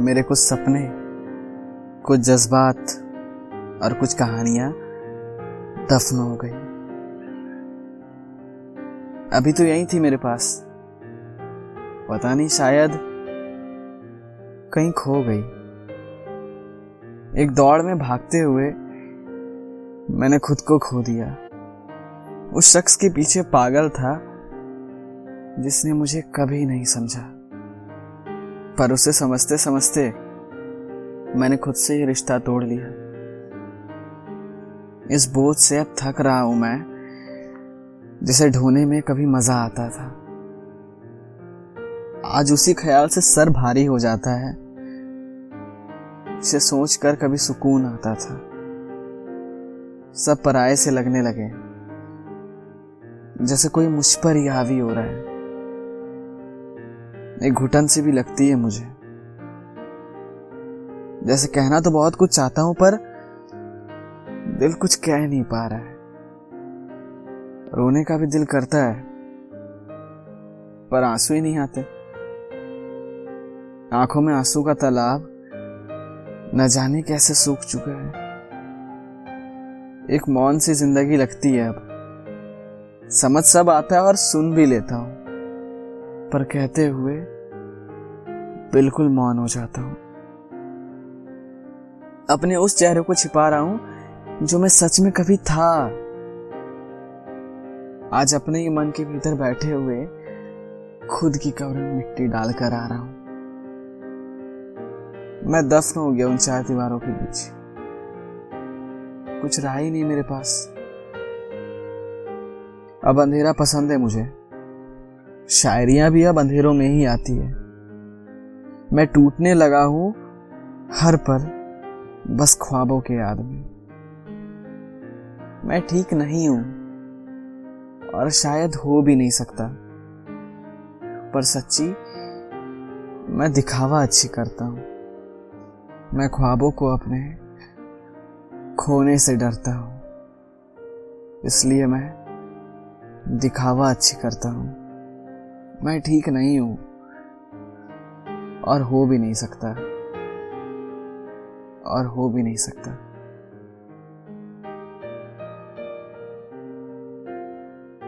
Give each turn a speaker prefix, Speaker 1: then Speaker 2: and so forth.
Speaker 1: मेरे कुछ सपने, कुछ जज्बात और कुछ कहानियाँ दफन हो गई। अभी तो यही थी मेरे पास। पता नहीं, शायद कहीं खो गई। एक दौड़ में भागते हुए मैंने खुद को खो दिया। उस शख्स के पीछे पागल था, जिसने मुझे कभी नहीं समझा। पर उसे समझते समझते मैंने खुद से ही रिश्ता तोड़ लिया। इस बोझ से अब थक रहा हूँ मैं, जिसे ढोने में कभी मज़ा आता था। आज उसी ख्याल से सर भारी हो जाता है, जिसे सोचकर कभी सुकून आता था। सब पराये से लगने लगे, जैसे कोई मुझ पर ही हावी हो रहा है। एक घुटन सी भी लगती है मुझे। जैसे कहना तो बहुत कुछ चाहता हूँ, पर दिल कुछ कह नहीं पा रहा है। रोने का भी दिल करता है, पर आँसू ही नहीं आते। आँखों में आँसू का तालाब न जाने कैसे सूख चुका है। एक मौन सी ज़िंदगी लगती है अब। समझ सब आता है और सुन भी लेता हूँ। पर कहते हुए बिल्कुल मौन हो जाता हूँ। अपने उस चेहरे को छिपा रहा हूँ, जो मैं सच में कभी था। आज अपने ही मन के भीतर बैठे हुए खुद की कब्र में मिट्टी डालकर आ रहा हूँ। मैं दफन हो गया उन चार दीवारों के बीच। कुछ रहा ही नहीं मेरे पास। अब अंधेरा पसंद है मुझे। शायरियाँ भी अब अंधेरों में ही आती है। मैं टूटने लगा हूँ हर पर बस ख्वाबों के याद में। मैं ठीक नहीं हूँ, और शायद हो भी नहीं सकता। पर सच्ची, मैं दिखावा अच्छी करता हूँ। मैं ख्वाबों को अपने खोने से डरता हूँ। इसलिए मैं दिखावा अच्छी करता हूँ। मैं ठीक नहीं हूँ। और हो भी नहीं सकता। और हो भी नहीं सकता।